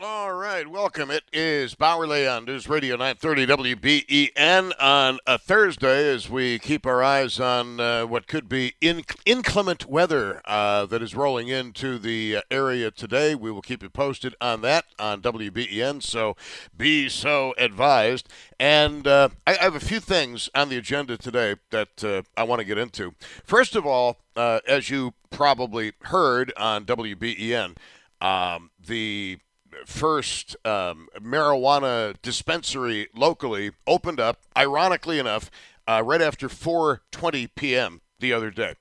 All right, welcome. It is Bauerle on News Radio 930 WBEN on a Thursday as we keep our eyes on uh, what could be inc- inclement weather uh, that is rolling into the uh, area today. We will keep you posted on that on WBEN, so be so advised. And uh, I, I have a few things on the agenda today that uh, I want to get into. First of all, uh, as you probably heard on WBEN, um, the first um, marijuana dispensary locally opened up, ironically enough, uh, right after 4:20 p.m. the other day,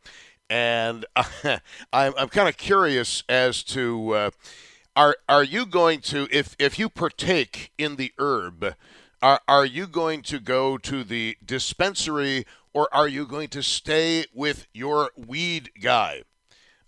and uh, I'm, I'm kind of curious as to uh, are are you going to if if you partake in the herb, are are you going to go to the dispensary or are you going to stay with your weed guy?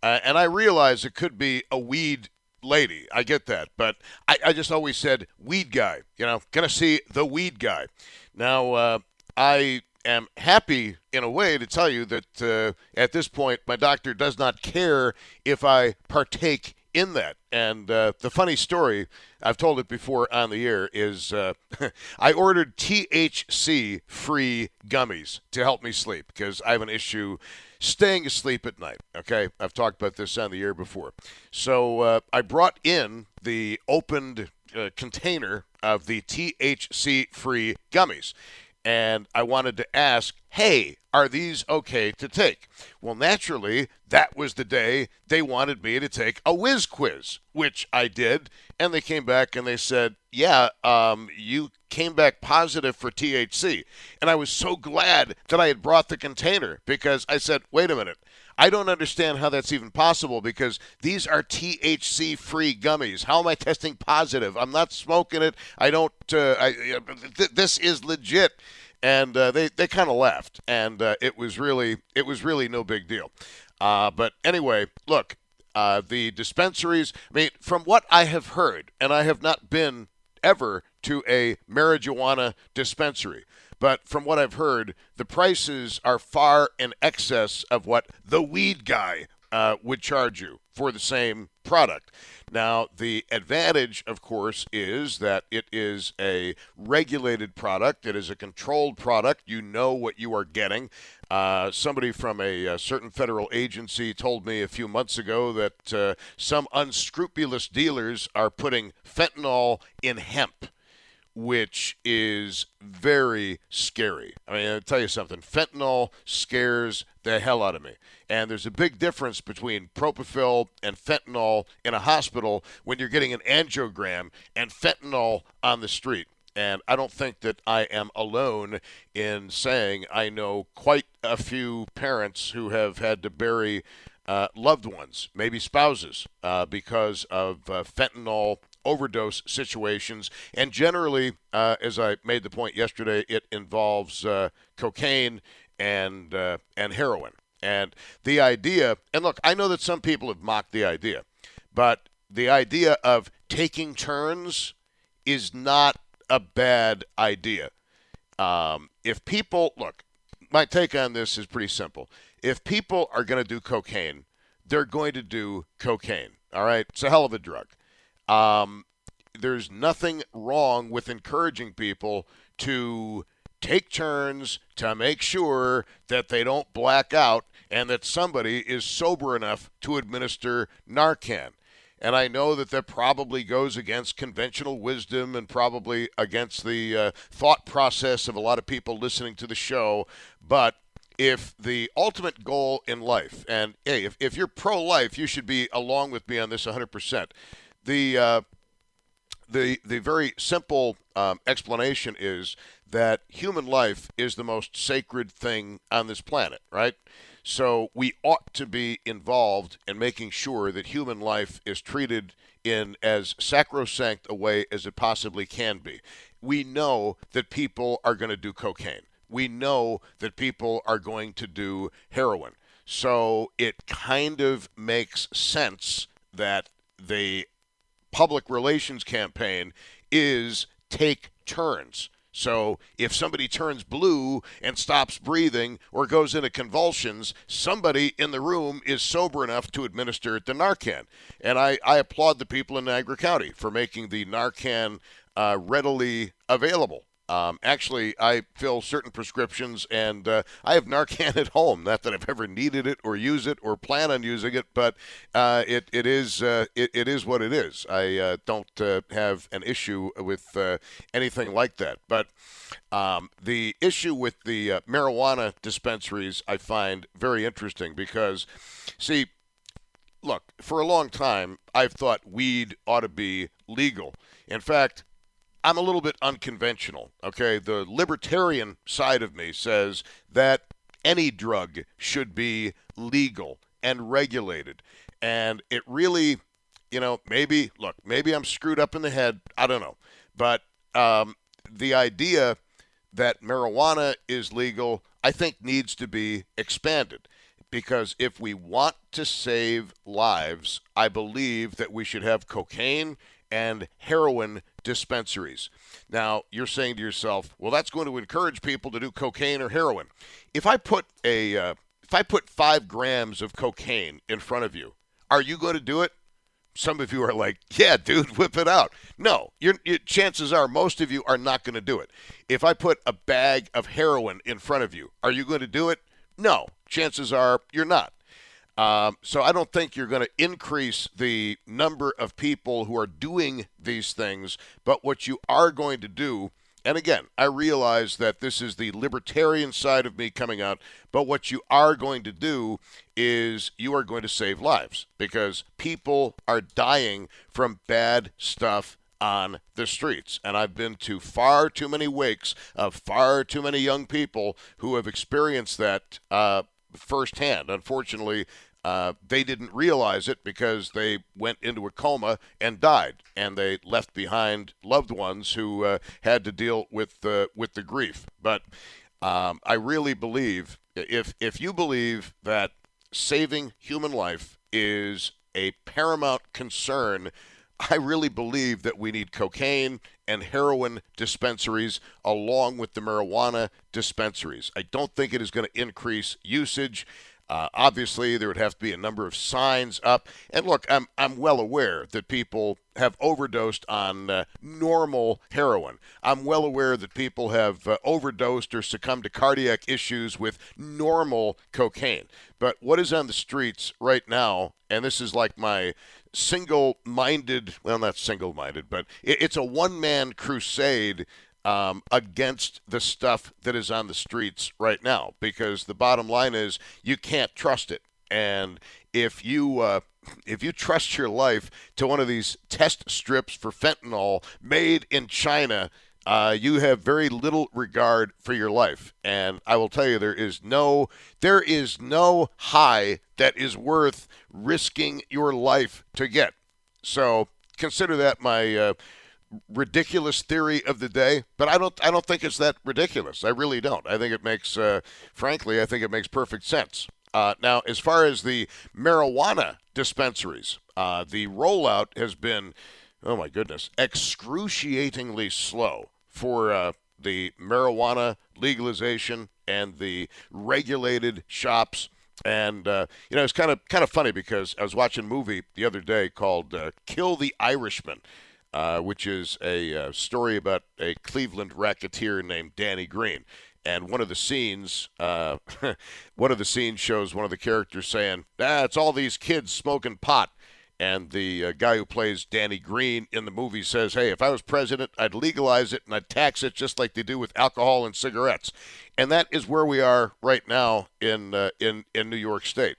Uh, and I realize it could be a weed lady. I get that. But I, I just always said weed guy, you know, going to see the weed guy. Now, uh, I am happy in a way to tell you that uh, at this point, my doctor does not care if I partake in that. And uh, the funny story, I've told it before on the air, is uh, I ordered THC free gummies to help me sleep because I have an issue staying asleep at night. Okay, I've talked about this on the air before. So uh, I brought in the opened uh, container of the THC free gummies. And I wanted to ask, hey, are these okay to take? Well, naturally, that was the day they wanted me to take a whiz quiz, which I did. And they came back and they said, yeah, um, you came back positive for THC. And I was so glad that I had brought the container because I said, wait a minute. I don't understand how that's even possible because these are THC free gummies. How am I testing positive? I'm not smoking it. I don't. Uh, I, th- this is legit. And uh, they they kind of left, and uh, it was really it was really no big deal. Uh, but anyway, look, uh, the dispensaries. I mean, from what I have heard, and I have not been ever to a marijuana dispensary. But from what I've heard, the prices are far in excess of what the weed guy uh, would charge you for the same product. Now, the advantage, of course, is that it is a regulated product. It is a controlled product. You know what you are getting. Uh, somebody from a, a, certain federal agency told me a few months ago that uh, some unscrupulous dealers are putting fentanyl in hemp which is very scary. I mean, I'll tell you something fentanyl scares the hell out of me. And there's a big difference between propofol and fentanyl in a hospital when you're getting an angiogram and fentanyl on the street. And I don't think that I am alone in saying I know quite a few parents who have had to bury uh, loved ones, maybe spouses, uh, because of uh, fentanyl overdose situations. And generally, uh, as I made the point yesterday, it involves uh, cocaine and uh, and heroin. And the idea, and look, I know that some people have mocked the idea, but the idea of taking turns is not a bad idea. Um, if people look, my take on this is pretty simple. If people are going to do cocaine, they're going to do cocaine. All right, it's a hell of a drug. Um, there's nothing wrong with encouraging people to take turns to make sure that they don't black out and that somebody is sober enough to administer Narcan. And I know that that probably goes against conventional wisdom and probably against the uh, thought process of a lot of people listening to the show. But if the ultimate goal in life, and hey, if, if you're pro life, you should be along with me on this 100%. The, uh, the, the very simple um, explanation is that human life is the most sacred thing on this planet, right? So we ought to be involved in making sure that human life is treated in as sacrosanct a way as it possibly can be. We know that people are going to do cocaine. We know that people are going to do heroin. So it kind of makes sense that the public relations campaign is take turns. So if somebody turns blue and stops breathing or goes into convulsions, somebody in the room is sober enough to administer the Narcan. And I, I applaud the people in Niagara County for making the Narcan uh, readily available. Um, actually, I fill certain prescriptions, and uh, I have Narcan at home. Not that I've ever needed it or use it or plan on using it, but uh, it it is uh, it, it is what it is. I uh, don't uh, have an issue with uh, anything like that. But um, the issue with the marijuana dispensaries, I find very interesting because, see, look, for a long time, I've thought weed ought to be legal. In fact, I'm a little bit unconventional. Okay, the libertarian side of me says that any drug should be legal and regulated. And it really, you know, maybe, look, maybe I'm screwed up in the head. I don't know. But um, the idea that marijuana is legal, I think, needs to be expanded. Because if we want to save lives, I believe that we should have cocaine and heroin dispensaries. Now, you're saying to yourself, well, that's going to encourage people to do cocaine or heroin. If I put a uh, if I put five grams of cocaine in front of you, are you going to do it? Some of you are like, yeah, dude, whip it out. No, you're, you, chances are most of you are not going to do it. If I put a bag of heroin in front of you, are you going to do it? No, chances are you're not. Um, so I don't think you're going to increase the number of people who are doing these things. But what you are going to do, and again, I realize that this is the libertarian side of me coming out, but what you are going to do is you are going to save lives because people are dying from bad stuff on the streets. And I've been to far too many wakes of far too many young people who have experienced that uh, firsthand. Unfortunately, uh, they didn't realize it because they went into a coma and died, and they left behind loved ones who uh, had to deal with the with the grief. But um, I really believe if if you believe that saving human life is a paramount concern, I really believe that we need cocaine and heroin dispensaries along with the marijuana dispensaries. I don't think it is going to increase usage. Uh, obviously, there would have to be a number of signs up. And look, I'm, I'm well aware that people have overdosed on uh, normal heroin. I'm well aware that people have uh, overdosed or succumbed to cardiac issues with normal cocaine. But what is on the streets right now, and this is like my single minded, well, not single minded, but it, it's a one man crusade um, against the stuff that is on the streets right now because the bottom line is you can't trust it. And if you uh, if you trust your life to one of these test strips for fentanyl made in China, uh, you have very little regard for your life. And I will tell you, there is no there is no high that is worth risking your life to get. So consider that my uh, ridiculous theory of the day, but I don't I don't think it's that ridiculous. I really don't. I think it makes uh, frankly, I think it makes perfect sense. Uh, now, as far as the marijuana dispensaries, uh, the rollout has been, oh my goodness, excruciatingly slow for uh, the marijuana legalization and the regulated shops. And uh, you know, it's kind of kind of funny because I was watching a movie the other day called uh, "Kill the Irishman." Uh, which is a uh, story about a Cleveland racketeer named Danny Greene. And one of the scenes, uh, one of the scenes shows one of the characters saying, "Ah, it's all these kids smoking pot." And the uh, guy who plays Danny Greene in the movie says, Hey, if I was president, I'd legalize it and I'd tax it just like they do with alcohol and cigarettes. And that is where we are right now in, uh, in, in New York State,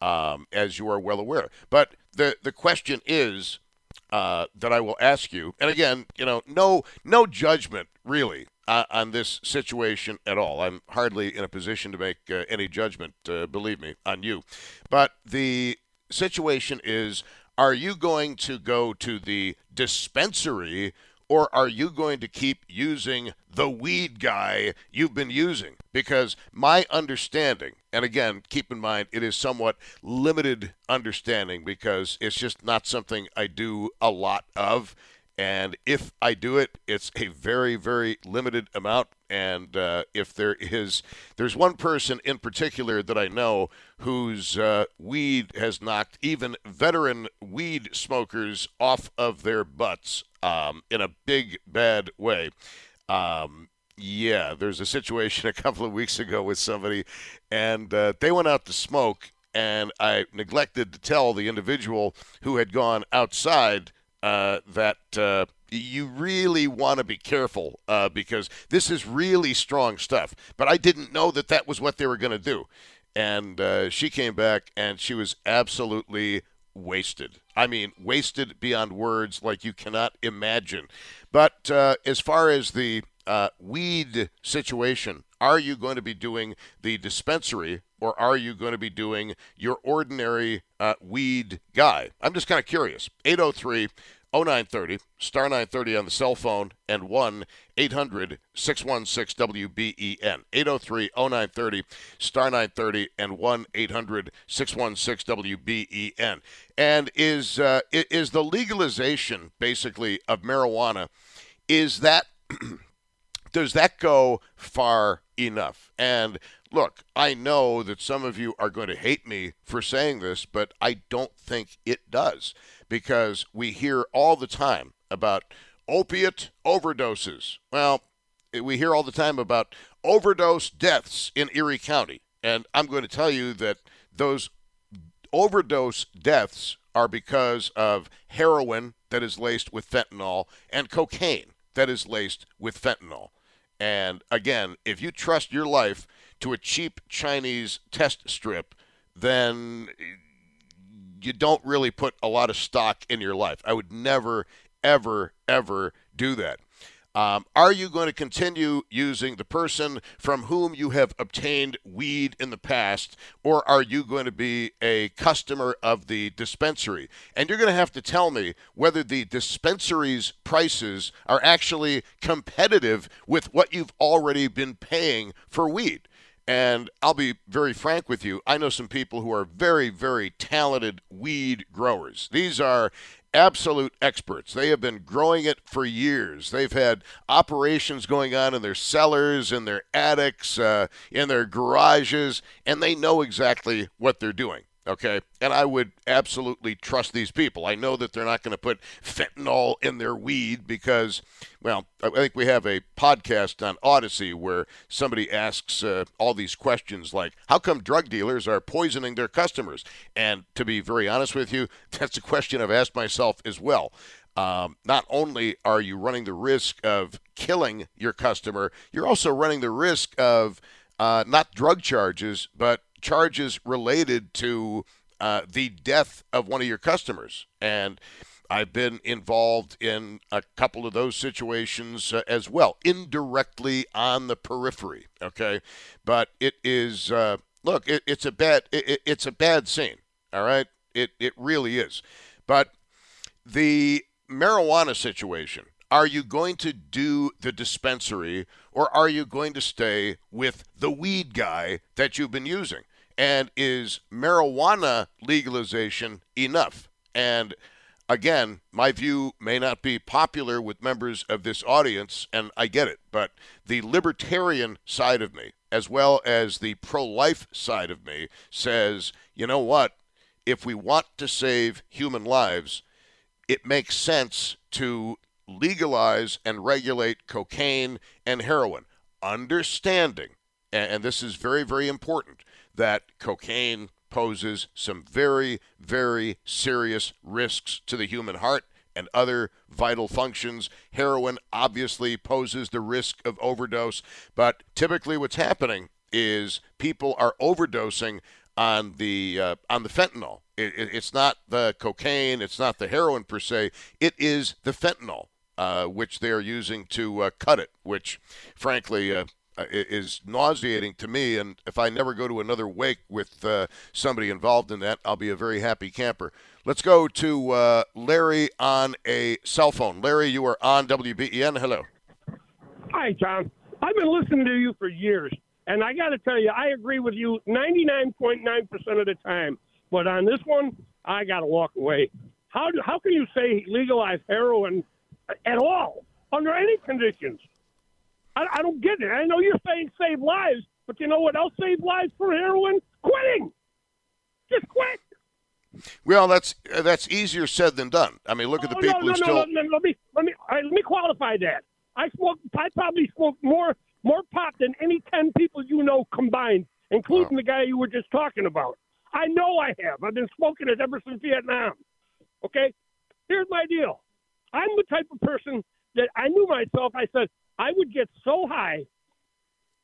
um, as you are well aware. But the, the question is uh, that I will ask you, and again, you know, no, no judgment really uh, on this situation at all. I'm hardly in a position to make uh, any judgment, uh, believe me, on you. But the situation is are you going to go to the dispensary or are you going to keep using the weed guy you've been using? Because my understanding, and again, keep in mind, it is somewhat limited understanding because it's just not something I do a lot of. And if I do it, it's a very, very limited amount. And uh, if there is, there's one person in particular that I know whose uh, weed has knocked even veteran weed smokers off of their butts um, in a big, bad way. Um, yeah, there's a situation a couple of weeks ago with somebody, and uh, they went out to smoke, and I neglected to tell the individual who had gone outside uh, that uh, you really want to be careful uh, because this is really strong stuff. But I didn't know that that was what they were going to do. And uh, she came back and she was absolutely wasted. I mean, wasted beyond words like you cannot imagine. But uh, as far as the uh, weed situation, are you going to be doing the dispensary or are you going to be doing your ordinary uh, weed guy? I'm just kind of curious. 803 0930, star 930 on the cell phone, and 1 800 616 WBEN. 803 0930, star 930, and 1 800 616 WBEN. And is, uh, is the legalization, basically, of marijuana, is that. does that go far enough? And look, I know that some of you are going to hate me for saying this, but I don't think it does because we hear all the time about opiate overdoses. Well, we hear all the time about overdose deaths in Erie County. And I'm going to tell you that those overdose deaths are because of heroin that is laced with fentanyl and cocaine that is laced with fentanyl. And again, if you trust your life to a cheap Chinese test strip, then you don't really put a lot of stock in your life. I would never, ever, ever do that. Um, are you going to continue using the person from whom you have obtained weed in the past, or are you going to be a customer of the dispensary? And you're going to have to tell me whether the dispensary's prices are actually competitive with what you've already been paying for weed. And I'll be very frank with you. I know some people who are very, very talented weed growers. These are absolute experts. They have been growing it for years. They've had operations going on in their cellars, in their attics, uh, in their garages, and they know exactly what they're doing. Okay. And I would absolutely trust these people. I know that they're not going to put fentanyl in their weed because, well, I think we have a podcast on Odyssey where somebody asks uh, all these questions like, how come drug dealers are poisoning their customers? And to be very honest with you, that's a question I've asked myself as well. Um, not only are you running the risk of killing your customer, you're also running the risk of uh, not drug charges, but charges related to uh, the death of one of your customers. And I've been involved in a couple of those situations uh, as well, indirectly on the periphery. Okay, but it is uh, look, it, it's a bad it, it's a bad scene. All right, it it really is. But the marijuana situation. Are you going to do the dispensary or are you going to stay with the weed guy that you've been using? And is marijuana legalization enough? And again, my view may not be popular with members of this audience, and I get it, but the libertarian side of me, as well as the pro life side of me, says, you know what? If we want to save human lives, it makes sense to legalize and regulate cocaine and heroin, understanding, and this is very, very important, that cocaine poses some very, very serious risks to the human heart and other vital functions. Heroin obviously poses the risk of overdose, but typically what's happening is people are overdosing on the uh, on the fentanyl. It, it, it's not the cocaine, it's not the heroin per se. It is the fentanyl, uh, which they are using to uh, cut it. Which, frankly, uh, is nauseating to me. And if I never go to another wake with uh, somebody involved in that, I'll be a very happy camper. Let's go to uh, Larry on a cell phone. Larry, you are on WBEN. Hello. Hi, Tom. I've been listening to you for years, and I got to tell you, I agree with you 99.9% of the time. But on this one, I got to walk away. How do, how can you say legalize heroin at all under any conditions? I, I don't get it. I know you're saying save lives, but you know what else saves lives for heroin? Quitting. Just quit. Well, that's uh, that's easier said than done. I mean, look at the Oh, people no, no, who no, still. no, no, let me let me right, let me qualify that. I smoke. I probably smoke more more pot than any ten people you know combined, including the guy you were just talking about. I know I have. I've been smoking it ever since Vietnam. Okay, here's my deal. I'm the type of person that I knew myself. I said I would get so high,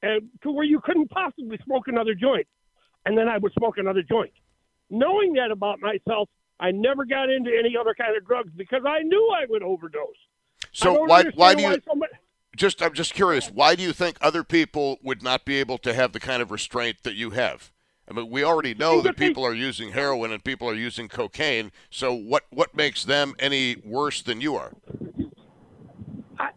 and to where you couldn't possibly smoke another joint, and then I would smoke another joint. Knowing that about myself, I never got into any other kind of drugs because I knew I would overdose. So why why do you somebody- just? I'm just curious. Why do you think other people would not be able to have the kind of restraint that you have? I mean, we already know that people are using heroin and people are using cocaine. So what what makes them any worse than you are?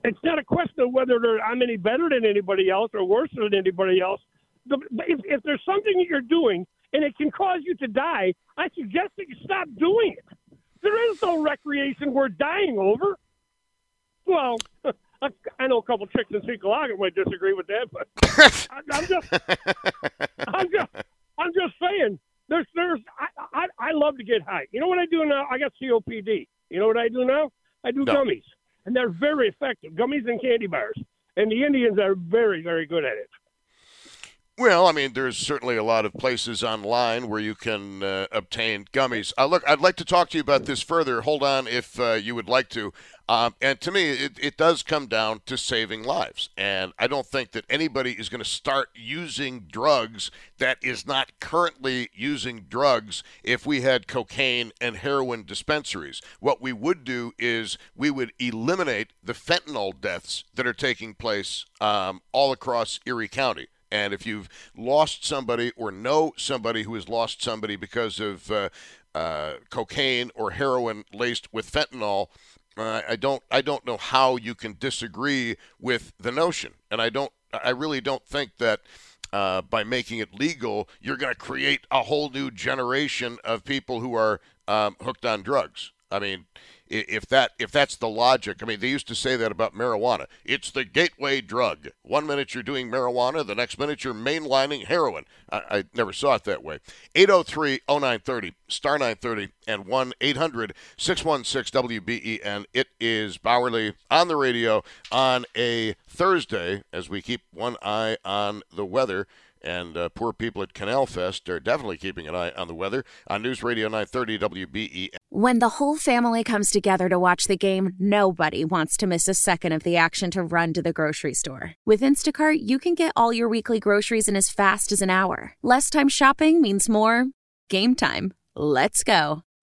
It's not a question of whether I'm any better than anybody else or worse than anybody else. If, if there's something that you're doing and it can cause you to die, I suggest that you stop doing it. There is no recreation worth dying over. Well, I, I know a couple chicks in Cheektowaga might disagree with that, but I, I'm just, I'm just, I'm just saying. There's, there's, I, I, I love to get high. You know what I do now? I got COPD. You know what I do now? I do No. gummies, and they're very effective. Gummies and candy bars, and the Indians are very, very good at it. Well, I mean, there's certainly a lot of places online where you can uh, obtain gummies. Uh, look, I'd like to talk to you about this further. Hold on if uh, you would like to. Um, and to me, it, it does come down to saving lives. And I don't think that anybody is going to start using drugs that is not currently using drugs if we had cocaine and heroin dispensaries. What we would do is we would eliminate the fentanyl deaths that are taking place um, all across Erie County. And if you've lost somebody or know somebody who has lost somebody because of uh, uh, cocaine or heroin laced with fentanyl, I don't I don't know how you can disagree with the notion, and I don't I really don't think that. Uh, by making it legal, you're going to create a whole new generation of people who are um, hooked on drugs. I mean, if that if that's the logic, I mean, they used to say that about marijuana. It's the gateway drug. One minute you're doing marijuana, the next minute you're mainlining heroin. I, I never saw it that way. 803-0930, star 930, and 1-800-616-WBEN. It is Bauerle on the radio on a Thursday as we keep one eye on the weather. And uh, poor people at Canal Fest are definitely keeping an eye on the weather on News Radio 930 WBEN. When the whole family comes together to watch the game, nobody wants to miss a second of the action to run to the grocery store. With Instacart, you can get all your weekly groceries in as fast as an hour. Less time shopping means more game time. Let's go.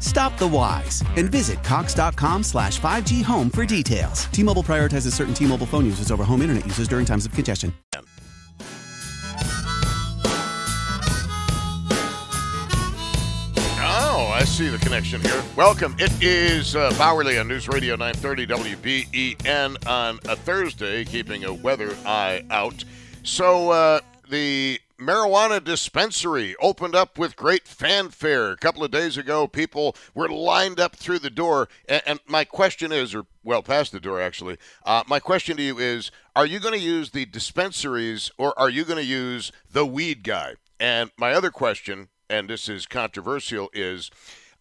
Stop the whys and visit cox.com slash 5G home for details. T-Mobile prioritizes certain T-Mobile phone users over home internet users during times of congestion. Oh, I see the connection here. Welcome. It is uh, Bauerle on News Radio 930 WBEN on a Thursday, keeping a weather eye out. So, uh, the marijuana dispensary opened up with great fanfare a couple of days ago. People were lined up through the door. And, and my question is, or well past the door actually, uh, my question to you is are you going to use the dispensaries or are you going to use the weed guy? And my other question, and this is controversial, is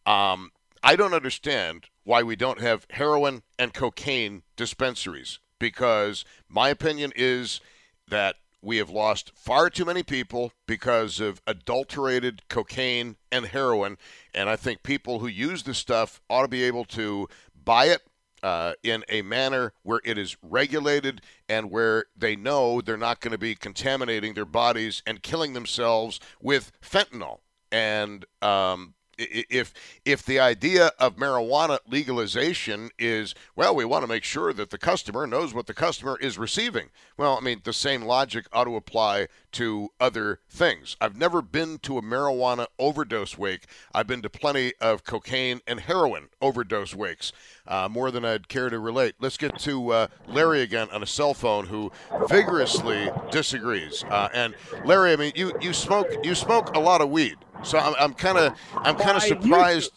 um, I don't understand why we don't have heroin and cocaine dispensaries because my opinion is that we have lost far too many people because of adulterated cocaine and heroin. And I think people who use this stuff ought to be able to buy it uh, in a manner where it is regulated and where they know they're not going to be contaminating their bodies and killing themselves with fentanyl. And um, if if the idea of marijuana legalization is well we want to make sure that the customer knows what the customer is receiving. Well i mean the same logic ought to apply to other things i've never been to a marijuana overdose wake i've been to plenty of cocaine and heroin overdose wakes uh, more than i'd care to relate let's get to uh, larry again on a cell phone who vigorously disagrees uh, and larry i mean you, you smoke you smoke a lot of weed so I'm kind of I'm kind of surprised.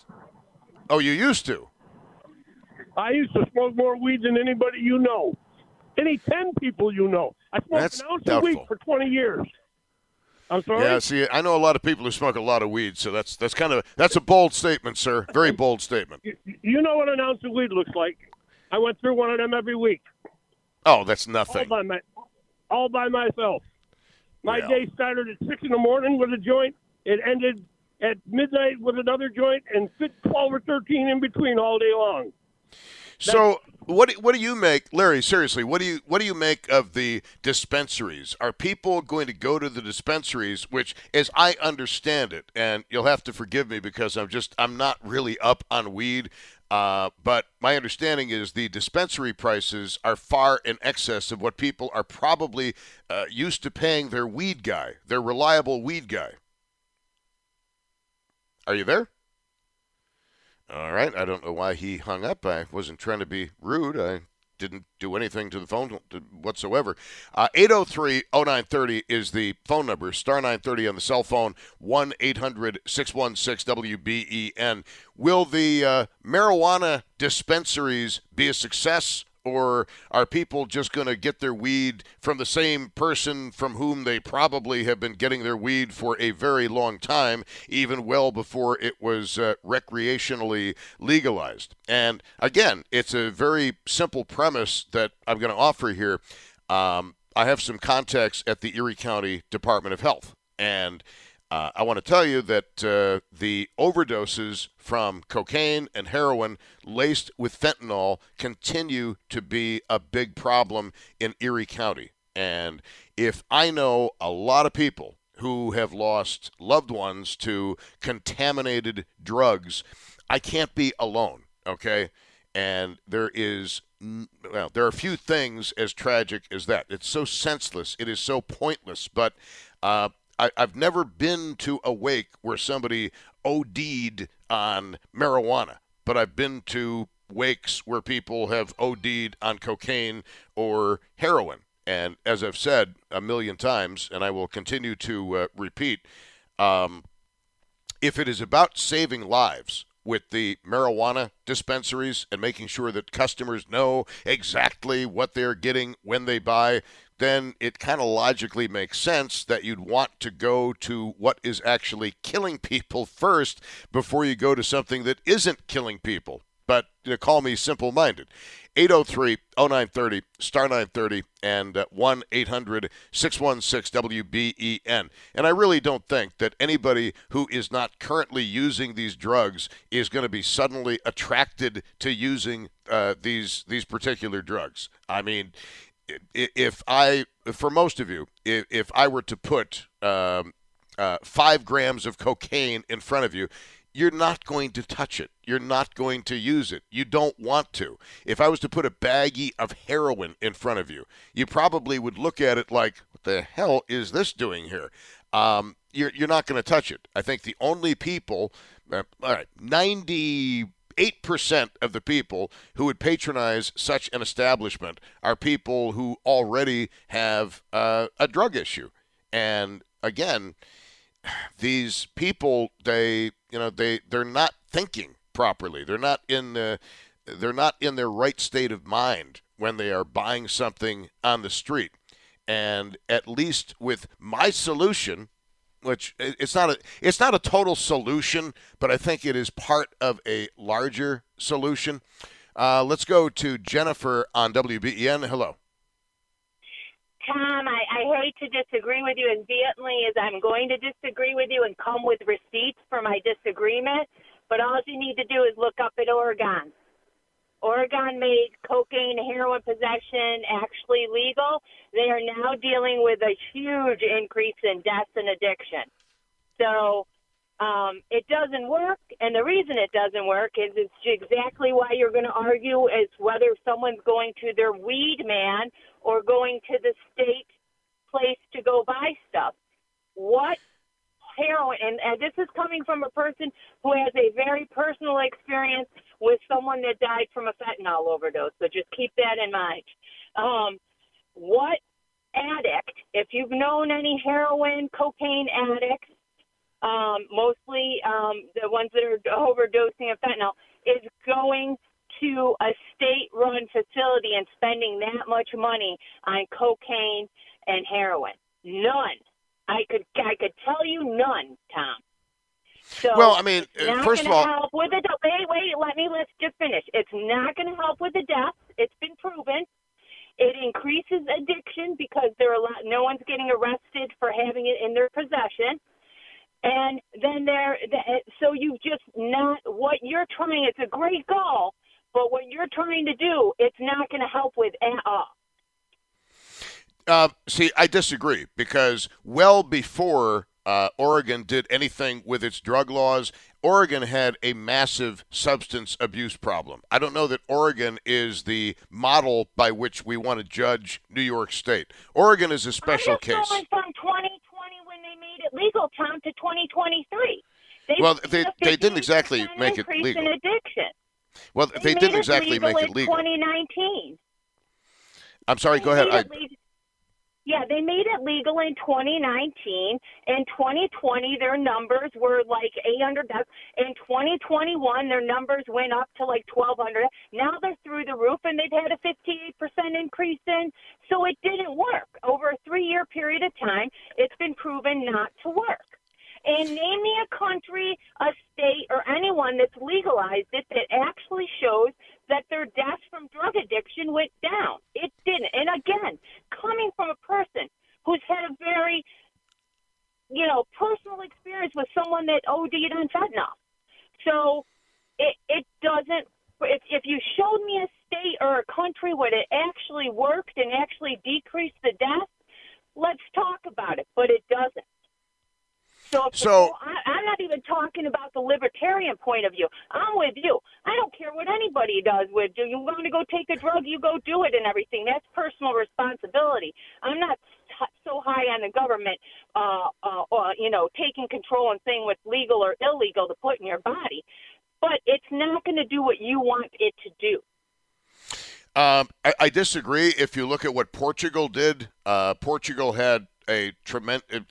Oh, you used to. I used to smoke more weed than anybody you know. Any ten people you know. I smoked That's an ounce doubtful. a week for twenty years. I'm sorry. Yeah, see, I know a lot of people who smoke a lot of weed, so that's that's kind of that's a bold statement, sir. Very bold statement. You, you know what an ounce of weed looks like. I went through one of them every week. Oh, that's All nothing. by my, all by myself. My Yeah. day started at six in the morning with a joint. It ended at midnight with another joint, and fit twelve or thirteen in between all day long. So what do- what do you make, Larry? Seriously, what do you what do you make of the dispensaries? Are people going to go to the dispensaries? Which, as I understand it, and you'll have to forgive me because I'm just I'm not really up on weed. Uh, but my understanding is the dispensary prices are far in excess of what people are probably uh, used to paying their weed guy, their reliable weed guy. Are you there? All right. I don't know why he hung up. I wasn't trying to be rude. I didn't do anything to the phone whatsoever. Uh, 803 0930 is the phone number. Star 930 on the cell phone. 1 800 616 WBEN. Will the uh, marijuana dispensaries be a success? Or are people just going to get their weed from the same person from whom they probably have been getting their weed for a very long time, even well before it was uh, recreationally legalized? And again, it's a very simple premise that I'm going to offer here. Um, I have some contacts at the Erie County Department of Health, and uh, I want to tell you that uh, the overdoses from cocaine and heroin laced with fentanyl continue to be a big problem in Erie County. And if I know a lot of people who have lost loved ones to contaminated drugs, I can't be alone, okay? And there is well, there are few things as tragic as that. It's so senseless. It is so pointless. But uh, I, I've never been to a wake where somebody OD'd on marijuana, but I've been to wakes where people have OD'd on cocaine or heroin. And as I've said a million times, and I will continue to uh, repeat, um, if it is about saving lives with the marijuana dispensaries and making sure that customers know exactly what they're getting when they buy, then it kind of logically makes sense that you'd want to go to what is actually killing people first before you go to something that isn't killing people. But you know, call me simple minded. 803 0930, star 930, and uh, 1 800 616 WBEN. And I really don't think that anybody who is not currently using these drugs is going to be suddenly attracted to using uh, these these particular drugs. I mean, if I, for most of you, if, if I were to put um, uh, five grams of cocaine in front of you, you're not going to touch it. You're not going to use it. You don't want to. If I was to put a baggie of heroin in front of you, you probably would look at it like, what the hell is this doing here? Um, you're, you're not going to touch it. I think the only people, uh, all right, 98% of the people who would patronize such an establishment are people who already have uh, a drug issue. And again, these people they you know they they're not thinking properly. They're not in the they're not in their right state of mind when they are buying something on the street. And at least with my solution, which it's not a it's not a total solution, but I think it is part of a larger solution. Uh, let's go to Jennifer on WBEN. Hello. Tom, I to disagree with you as vehemently as I'm going to disagree with you and come with receipts for my disagreement, but all you need to do is look up at Oregon. Oregon made cocaine heroin possession actually legal. They are now dealing with a huge increase in deaths and addiction. So um, it doesn't work, and the reason it doesn't work is it's exactly why you're going to argue is whether someone's going to their weed man or going to the state place to go buy stuff. What heroin, and, and this is coming from a person who has a very personal experience with someone that died from a fentanyl overdose. So just keep that in mind. Um, what addict, if you've known any heroin, cocaine addicts, um, mostly um, the ones that are overdosing of fentanyl, is going to a state run facility and spending that much money on cocaine and heroin. None. I could I could tell you none, Tom. So well, I mean, first of all, help with the wait, wait, let me let's just finish. It's not going to help with the deaths. It's been proven. It increases addiction because there are a lot, no one's getting arrested for having it in their possession. And then there, eh, so you've just not what you're trying. It's a great goal, but what you're trying to do, it's not going to help with at all. Uh, see, I disagree because well before uh, Oregon did anything with its drug laws, Oregon had a massive substance abuse problem. I don't know that Oregon is the model by which we want to judge New York State. Oregon is a special case. Going from 2020 when they made it legal, Tom, to 2023. They well, they, they didn't exactly make it legal. In addiction. Well, they, they didn't exactly make it legal. 2019. I'm sorry. They go ahead. I, yeah, they made it legal in 2019. In 2020, their numbers were like 800 deaths. In 2021, their numbers went up to like 1,200. Now they're through the roof, and they've had a 58% increase in. So it didn't work. Over a three year period of time, it's been proven not to work. And name me a country, a state, or anyone that's legalized it that actually shows that their deaths from drug addiction went down. It didn't. And again, coming from a person who's had a very, you know, personal experience with someone that OD'd on fentanyl. So it, it doesn't, if, if you showed me a state or a country where it actually worked and actually decreased the deaths, let's talk about it. But it doesn't. So, so I, I'm not even talking about the libertarian point of view. I'm with you. I don't care what anybody does with you. You want to go take a drug, you go do it and everything. That's personal responsibility. I'm not so high on the government, uh, uh, uh, you know, taking control and saying what's legal or illegal to put in your body. But it's not going to do what you want it to do. Um, I, I, disagree. If you look at what Portugal did, uh, Portugal had a tremendous.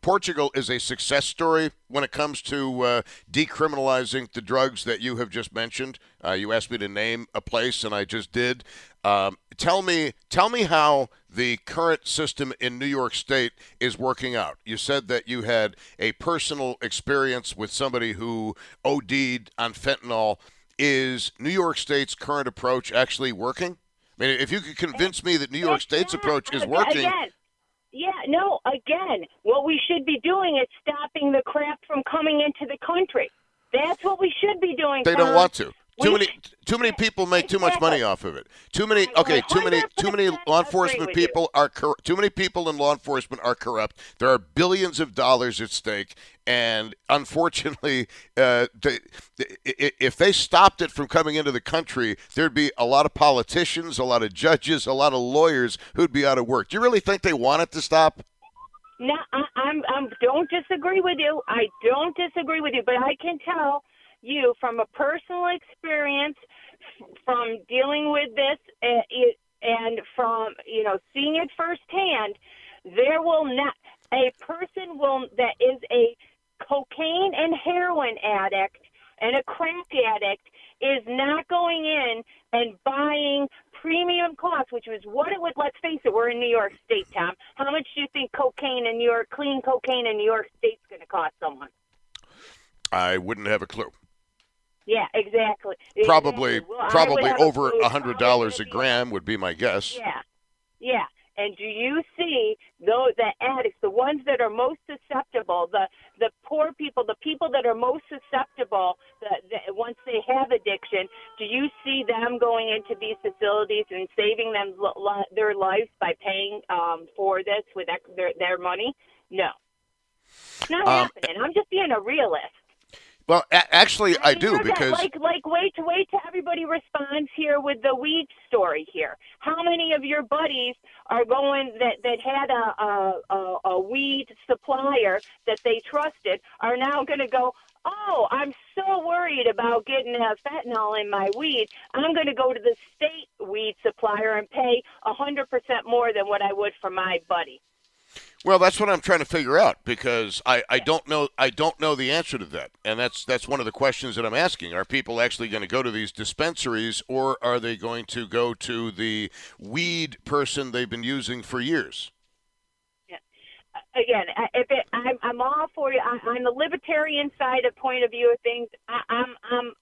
Portugal is a success story when it comes to uh, decriminalizing the drugs that you have just mentioned. Uh, you asked me to name a place, and I just did. Um, tell me, tell me how the current system in New York State is working out. You said that you had a personal experience with somebody who OD'd on fentanyl. Is New York State's current approach actually working? I mean, if you could convince me that New York State's approach is working. Yeah, no, again, what we should be doing is stopping the crap from coming into the country. That's what we should be doing. They don't want to. Too many, too many people make too much money off of it. Too many, okay, too many, too many law enforcement people are cor- too many people in law enforcement are corrupt. There are billions of dollars at stake, and unfortunately, uh, they, if they stopped it from coming into the country, there'd be a lot of politicians, a lot of judges, a lot of lawyers who'd be out of work. Do you really think they want it to stop? No, I, I'm, I'm. Don't disagree with you. I don't disagree with you, but I can tell you from a personal experience from dealing with this and from you know seeing it firsthand there will not a person will that is a cocaine and heroin addict and a crack addict is not going in and buying premium cost, which was what it would. Let's face it, we're in New York State, Tom. How much do you think cocaine in New York, clean cocaine in New York State's going to cost someone? I wouldn't have a clue. Yeah, exactly. Probably, exactly. Well, probably over a hundred dollars a gram would be my guess. Yeah, yeah. And do you see those the addicts, the ones that are most susceptible, the the poor people, the people that are most susceptible, the, the, once they have addiction, do you see them going into these facilities and saving them li- their lives by paying um, for this with ex- their their money? No, it's not Um, happening. I'm just being a realist. Well, a- actually, I mean, do because like like wait to wait till everybody responds here with the weed story here. How many of your buddies are going that that had a a, a, a weed supplier that they trusted are now going to go? Oh, I'm so worried about getting fentanyl in my weed. I'm going to go to the state weed supplier and pay a hundred percent more than what I would for my buddy. Well, that's what I'm trying to figure out because I, I don't know I don't know the answer to that, and that's that's one of the questions that I'm asking. Are people actually going to go to these dispensaries, or are they going to go to the weed person they've been using for years? Yeah. Again, if it, I'm, I'm all for you. I, on the libertarian side of point of view of things, I, I'm, I'm,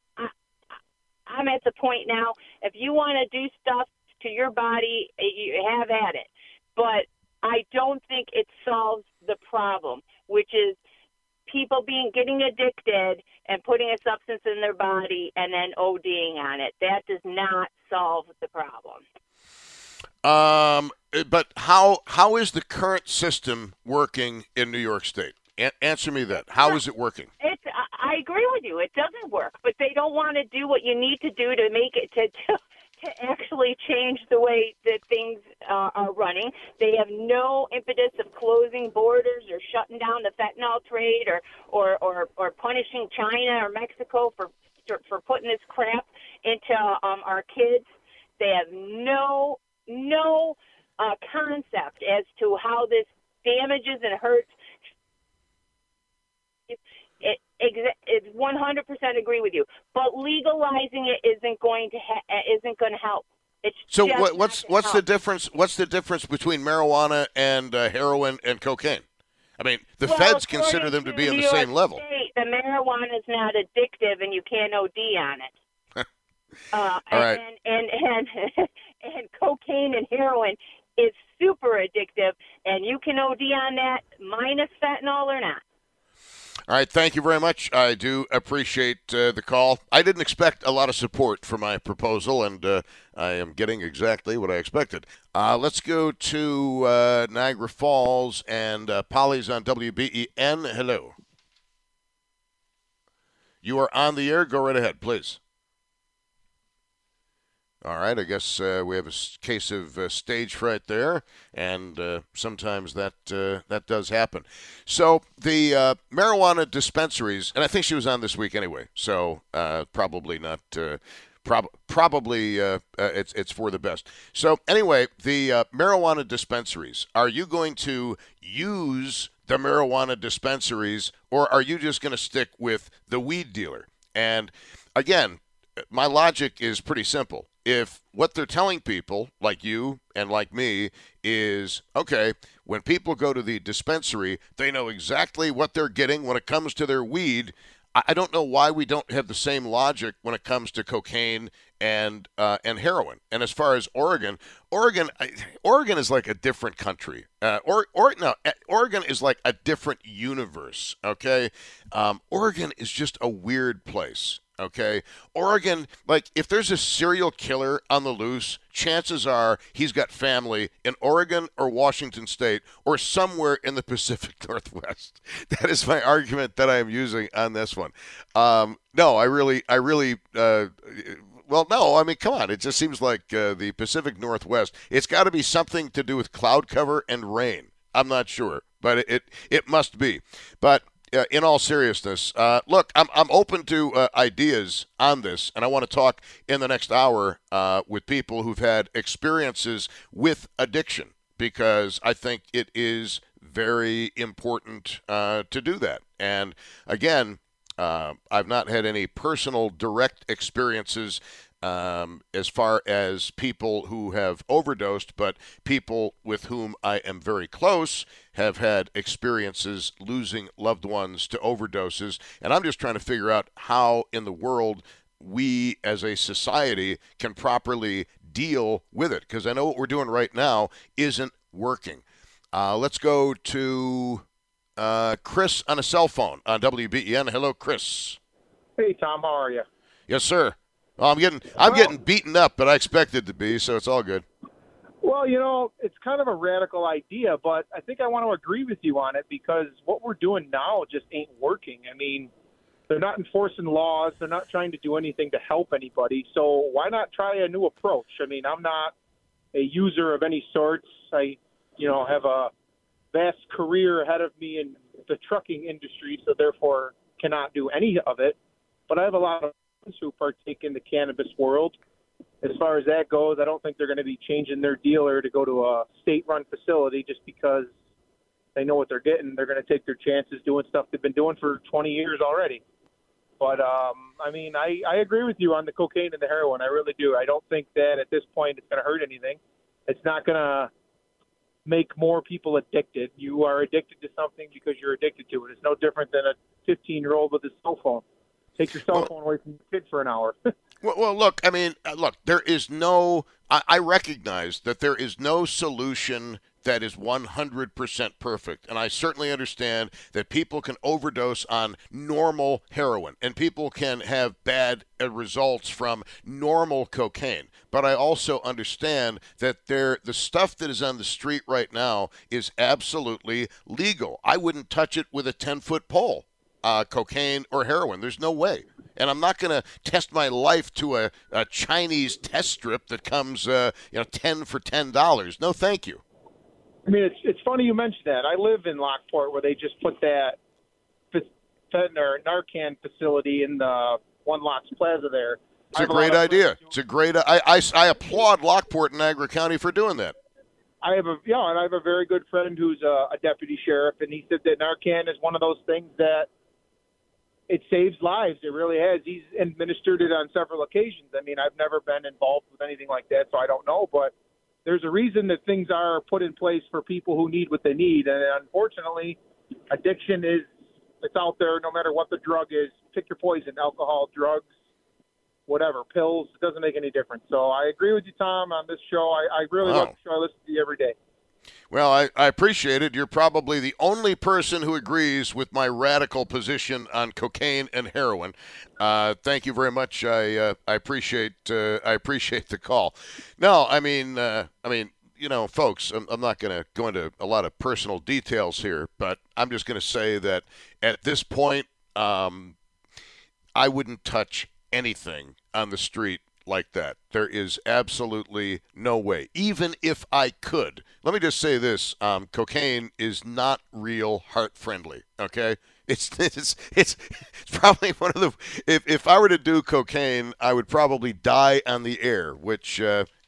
I'm at the point now. If you want to do stuff to your body, you have at it. But I don't think it solves the problem, which is people being getting addicted and putting a substance in their body and then ODing on it. That does not solve the problem. Um, uh, but how how is the current system working in New York State? A- answer me that. How is it working? It's. I I agree with you. It doesn't work, but they don't want to do what you need to do to make it to to, to actually change the way that things uh, are running. They have no impetus of closing borders or shutting down the fentanyl trade or or or, or punishing China or Mexico for for putting this crap into um, our kids. They have no no uh, concept as to how this damages and hurts it, it's 100% agree with you. But legalizing it isn't going to ha- isn't going to help. It's So what, what's what's the difference? What's the difference between marijuana and uh, heroin and cocaine? I mean, the Well, feds consider them to be on the same York level. The marijuana is not addictive, and you can't OD on it. uh, All right. and, and and and cocaine and heroin is super addictive, and you can OD on that minus fentanyl or not. All right, thank you very much. I do appreciate uh, the call. I didn't expect a lot of support for my proposal, and uh, I am getting exactly what I expected. Uh, let's go to uh, Niagara Falls, and uh, Polly's on WBEN. Hello. You are on the air. Go right ahead, please. All right, I guess uh, we have a case of uh, stage fright there, and uh, sometimes that uh, that does happen. So the uh, marijuana dispensaries, and I think she was on this week anyway, so uh, probably not. Prob- probably it's it's for the best. So anyway, the marijuana dispensaries. Are you going to use the marijuana dispensaries, or are you just going to stick with the weed dealer? And again, my logic is pretty simple. If what they're telling people, like you and like me, is okay, when people go to the dispensary, they know exactly what they're getting when it comes to their weed. I don't know why we don't have the same logic when it comes to cocaine and uh, and heroin. And as far as Oregon, Oregon, Oregon is like a different country. Uh, or or no, uh, Oregon is like a different universe. Okay, um, Oregon is just a weird place. Okay, Oregon, like if there's a serial killer on the loose, chances are he's got family in Oregon or Washington State or somewhere in the Pacific Northwest. That is my argument that I am using on this one. Um, no, I really, I really. Uh, well, no, I mean, come on. It just seems like uh, the Pacific Northwest. It's got to be something to do with cloud cover and rain. I'm not sure, but it it, it must be. But uh, in all seriousness, uh, look, I'm I'm open to uh, ideas on this, and I want to talk in the next hour uh, with people who've had experiences with addiction because I think it is very important uh, to do that. And again, uh, I've not had any personal direct experiences um, as far as people who have overdosed, but people with whom I am very close have had experiences losing loved ones to overdoses. And I'm just trying to figure out how in the world we as a society can properly deal with it because I know what we're doing right now isn't working. Uh, let's go to uh, Chris on a cell phone on WBEN. Hello, Chris. Hey, Tom. How are you? Yes, sir. Well, I'm getting I'm getting beaten up, but I expected to be, so it's all good. Well, you know, it's kind of a radical idea, but I think I want to agree with you on it because what we're doing now just ain't working. I mean, they're not enforcing laws. They're not trying to do anything to help anybody. So why not try a new approach? I mean, I'm not a user of any sorts. I, you know, have a vast career ahead of me in the trucking industry, so therefore cannot do any of it. But I have a lot of who partake in the cannabis world. As far as that goes, I don't think they're going to be changing their dealer to go to a state-run facility just because they know what they're getting. They're going to take their chances doing stuff they've been doing for 20 years already. But um, I mean, I, I agree with you on the cocaine and the heroin. I really do. I don't think that at this point it's going to hurt anything. It's not going to make more people addicted. You are addicted to something because you're addicted to it. It's no different than a 15 year old with a cell phone. Take your cell Well- phone away from your kid for an hour. Well, well look, I mean, uh, look, there is no. I, I recognize that there is no solution that is 100% perfect, and I certainly understand that people can overdose on normal heroin, and people can have bad uh, results from normal cocaine. But I also understand that there, the stuff that is on the street right now is absolutely legal. I wouldn't touch it with a 10 foot pole uh, cocaine or heroin. There's no way. And I'm not going to test my life to a, a Chinese test strip that comes, uh, you know, ten for ten dollars. No, thank you. I mean, it's it's funny you mentioned that. I live in Lockport where they just put that fentanyl Narcan facility in the One Lots Plaza there. It's a great idea. It's a great. I, I, I applaud Lockport and Niagara County for doing that. I have a yeah, and I have a very good friend who's a, a deputy sheriff, and he said that Narcan is one of those things that it saves lives. It really has. He's administered it on several occasions. I mean, I've never been involved with anything like that, so I don't know. But there's a reason that things are put in place for people who need what they need, and unfortunately, addiction is it's out there. No matter what the drug is, pick your poison: alcohol, drugs, whatever, pills. It doesn't make any difference. So I agree with you, Tom, on this show. I, I really Wow. love the show. I listen to you every day. Well, I, I appreciate it. You're probably the only person who agrees with my radical position on cocaine and heroin. Uh, thank you very much. I uh, I appreciate uh, I appreciate the call. No, I mean uh, I mean you know, folks, I'm, I'm not going to go into a lot of personal details here, but I'm just going to say that at this point, um, I wouldn't touch anything on the street like that. There is absolutely no way. Even if I could, let me just say this: um, cocaine is not real heart friendly. Okay, it's it's it's it's probably one of the. If if I were to do cocaine, I would probably die on the air, which. Uh,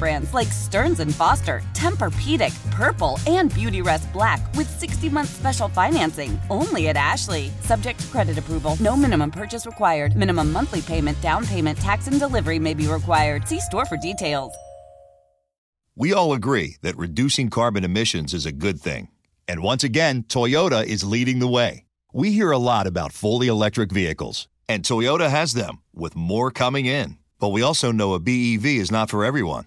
brands like Stearns and Foster, Tempur-Pedic, Purple, and Beautyrest Black with 60-month special financing only at Ashley. Subject to credit approval. No minimum purchase required. Minimum monthly payment, down payment, tax, and delivery may be required. See store for details. We all agree that reducing carbon emissions is a good thing. And once again, Toyota is leading the way. We hear a lot about fully electric vehicles, and Toyota has them, with more coming in. But we also know a BEV is not for everyone,